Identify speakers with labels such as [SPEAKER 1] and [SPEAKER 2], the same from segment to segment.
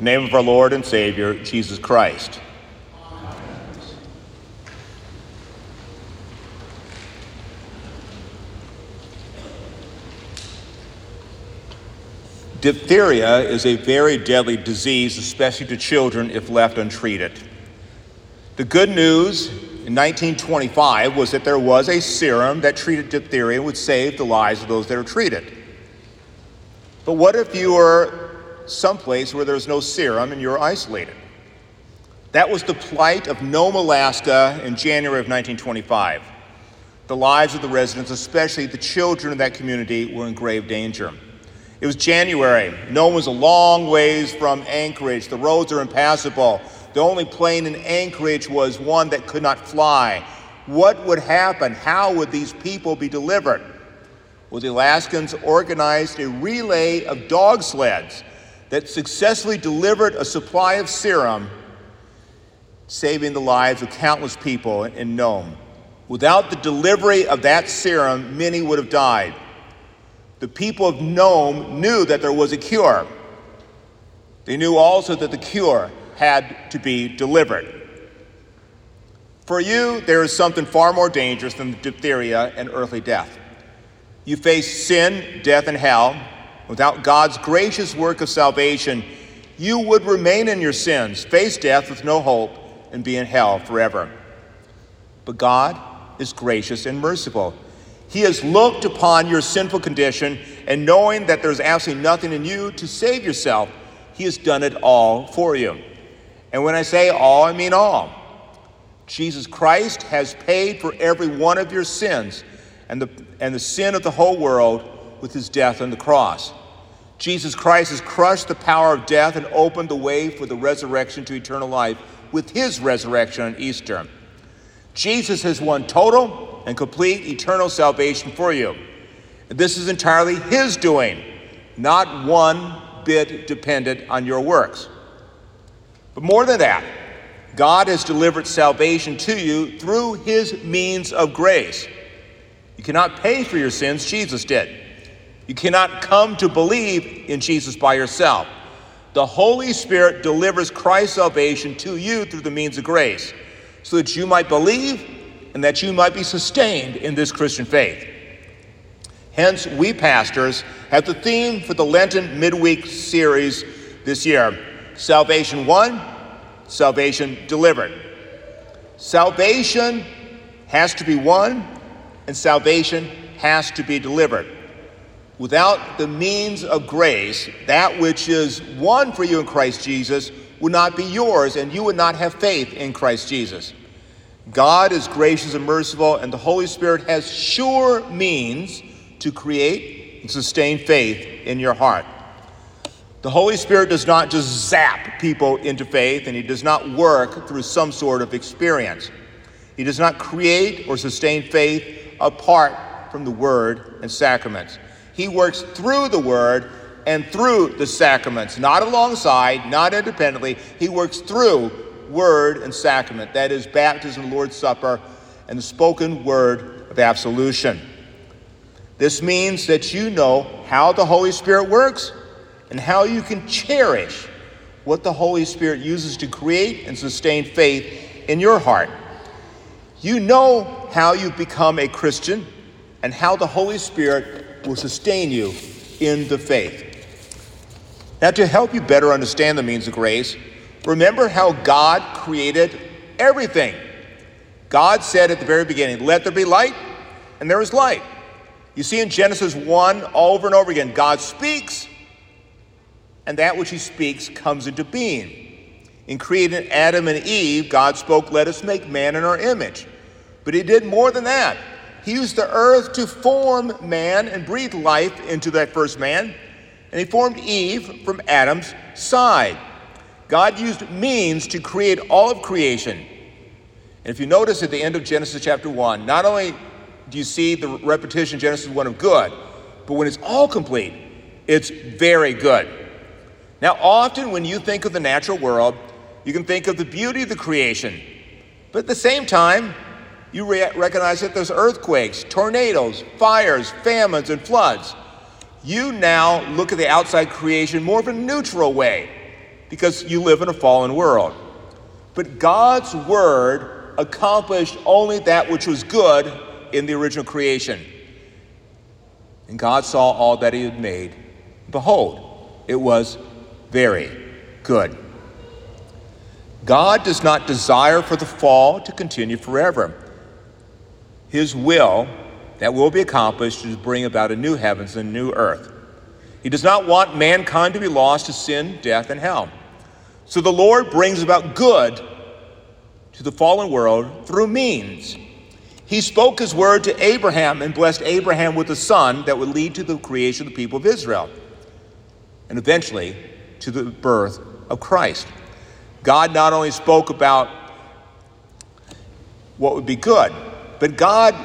[SPEAKER 1] the name of our Lord and Savior, Jesus Christ. Diphtheria is a very deadly disease, especially to children if left untreated. The good news in 1925 was that there was a serum that treated diphtheria and would save the lives of those that are treated. But what if you were someplace where there's no serum and you're isolated? That was the plight of Nome, Alaska in January of 1925. The lives of the residents, especially the children of that community, were in grave danger. It was January. Nome was a long ways from Anchorage. The roads are impassable. The only plane in Anchorage was one that could not fly. What would happen? How would these people be delivered? Well, the Alaskans organized a relay of dog sleds that successfully delivered a supply of serum, saving the lives of countless people in Nome. Without the delivery of that serum, many would have died the people of Nome knew that there was a cure. They knew also that the cure had to be delivered. For you, there is something far more dangerous than diphtheria and earthly death. You face sin, death, and hell. Without God's gracious work of salvation, you would remain in your sins, face death with no hope, and be in hell forever. But God is gracious and merciful. He has looked upon your sinful condition, and knowing that there's absolutely nothing in you to save yourself, He has done it all for you. And when I say all, I mean all. Jesus Christ has paid for every one of your sins and the, and the sin of the whole world with his death on the cross. Jesus Christ has crushed the power of death and opened the way for the resurrection to eternal life with his resurrection on Easter. Jesus has won total and complete eternal salvation for you. This is entirely His doing, not one bit dependent on your works. But more than that, God has delivered salvation to you through His means of grace. You cannot pay for your sins, Jesus did. You cannot come to believe in Jesus by yourself. The Holy Spirit delivers Christ's salvation to you through the means of grace so that you might believe and that you might be sustained in this Christian faith. Hence, we pastors have the theme for the Lenten midweek series this year Salvation Won, Salvation Delivered. Salvation has to be won, and salvation has to be delivered. Without the means of grace, that which is won for you in Christ Jesus would not be yours, and you would not have faith in Christ Jesus. God is gracious and merciful, and the Holy Spirit has sure means to create and sustain faith in your heart. The Holy Spirit does not just zap people into faith, and He does not work through some sort of experience. He does not create or sustain faith apart from the Word and sacraments. He works through the Word and through the sacraments, not alongside, not independently. He works through word and sacrament that is, baptism, Lord's Supper, and the spoken word of absolution. This means that you know how the Holy Spirit works and how you can cherish what the Holy Spirit uses to create and sustain faith in your heart. You know how you've become a Christian and how the Holy Spirit will sustain you in the faith. Now, to help you better understand the means of grace, Remember how God created everything. God said at the very beginning, Let there be light, and there was light. You see in Genesis 1 all over and over again, God speaks, and that which He speaks comes into being. In creating Adam and Eve, God spoke, Let us make man in our image. But He did more than that. He used the earth to form man and breathe life into that first man, and He formed Eve from Adam's side. God used means to create all of creation. And if you notice at the end of Genesis chapter 1, not only do you see the repetition Genesis 1 of good, but when it's all complete, it's very good. Now, often when you think of the natural world, you can think of the beauty of the creation. But at the same time, you re- recognize that there's earthquakes, tornadoes, fires, famines, and floods. You now look at the outside creation more of a neutral way because you live in a fallen world. But God's word accomplished only that which was good in the original creation. And God saw all that he had made. Behold, it was very good. God does not desire for the fall to continue forever. His will, that will be accomplished, is to bring about a new heavens and a new earth. He does not want mankind to be lost to sin, death, and hell. So the Lord brings about good to the fallen world through means. He spoke his word to Abraham and blessed Abraham with a son that would lead to the creation of the people of Israel and eventually to the birth of Christ. God not only spoke about what would be good, but God,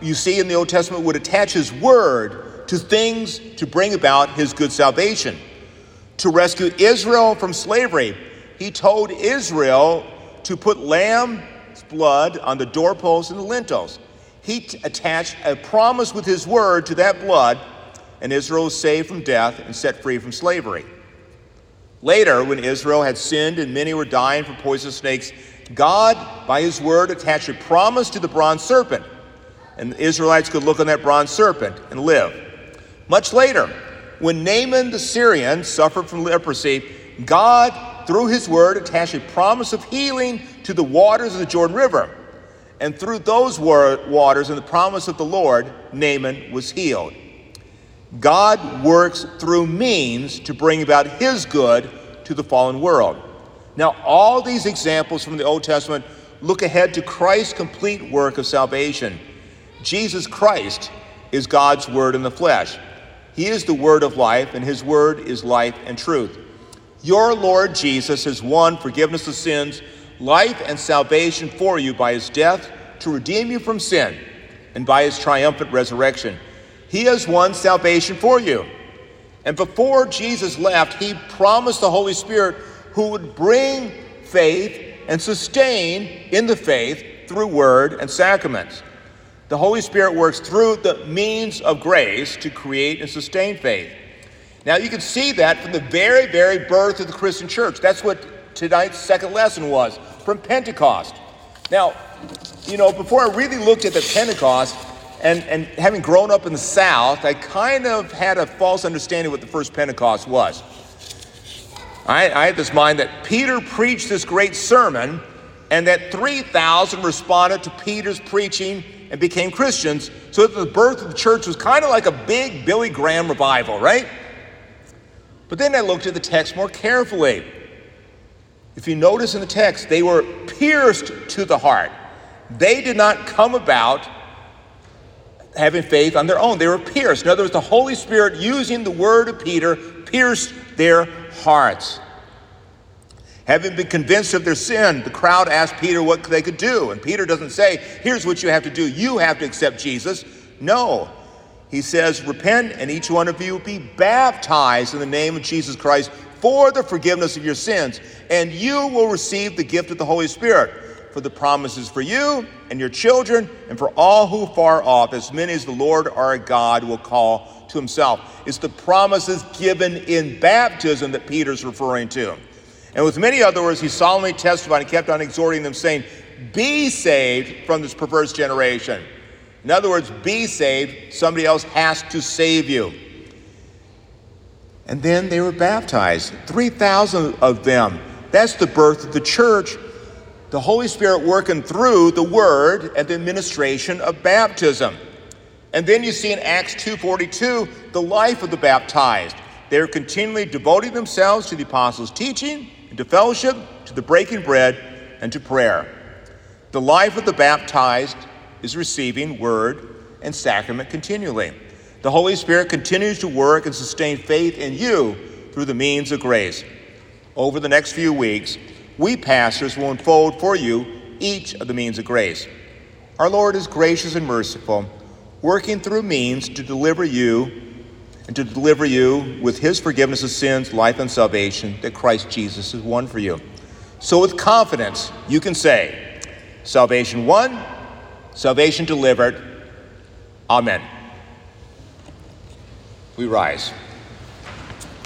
[SPEAKER 1] you see in the Old Testament, would attach his word to things to bring about his good salvation. To rescue Israel from slavery, he told Israel to put lamb's blood on the doorposts and the lintels. He t- attached a promise with his word to that blood, and Israel was saved from death and set free from slavery. Later, when Israel had sinned and many were dying from poisonous snakes, God, by his word, attached a promise to the bronze serpent, and the Israelites could look on that bronze serpent and live. Much later, when Naaman the Syrian suffered from leprosy, God, through his word, attached a promise of healing to the waters of the Jordan River. And through those waters and the promise of the Lord, Naaman was healed. God works through means to bring about his good to the fallen world. Now, all these examples from the Old Testament look ahead to Christ's complete work of salvation. Jesus Christ is God's word in the flesh. He is the word of life, and his word is life and truth. Your Lord Jesus has won forgiveness of sins, life, and salvation for you by his death to redeem you from sin, and by his triumphant resurrection. He has won salvation for you. And before Jesus left, he promised the Holy Spirit who would bring faith and sustain in the faith through word and sacraments. The Holy Spirit works through the means of grace to create and sustain faith. Now, you can see that from the very, very birth of the Christian church. That's what tonight's second lesson was from Pentecost. Now, you know, before I really looked at the Pentecost, and, and having grown up in the South, I kind of had a false understanding of what the first Pentecost was. I, I had this mind that Peter preached this great sermon and that 3,000 responded to Peter's preaching and became Christians, so that the birth of the church was kind of like a big Billy Graham revival, right? But then I looked at the text more carefully. If you notice in the text, they were pierced to the heart. They did not come about having faith on their own. They were pierced. In other words, the Holy Spirit, using the word of Peter, pierced their hearts. Having been convinced of their sin, the crowd asked Peter what they could do. And Peter doesn't say, Here's what you have to do. You have to accept Jesus. No. He says, Repent, and each one of you be baptized in the name of Jesus Christ for the forgiveness of your sins, and you will receive the gift of the Holy Spirit for the promises for you and your children and for all who far off, as many as the Lord our God will call to himself. It's the promises given in baptism that Peter's referring to. And with many other words, he solemnly testified and kept on exhorting them, saying, Be saved from this perverse generation. In other words, be saved. Somebody else has to save you. And then they were baptized, 3,000 of them. That's the birth of the church the Holy Spirit working through the word and the administration of baptism. And then you see in Acts 2:42 the life of the baptized. They're continually devoting themselves to the apostles' teaching and to fellowship, to the breaking bread, and to prayer. The life of the baptized is receiving word and sacrament continually. The Holy Spirit continues to work and sustain faith in you through the means of grace. Over the next few weeks, we pastors will unfold for you each of the means of grace. Our Lord is gracious and merciful, working through means to deliver you and to deliver you with his forgiveness of sins, life, and salvation that Christ Jesus has won for you. So, with confidence, you can say, Salvation won, salvation delivered. Amen. We rise.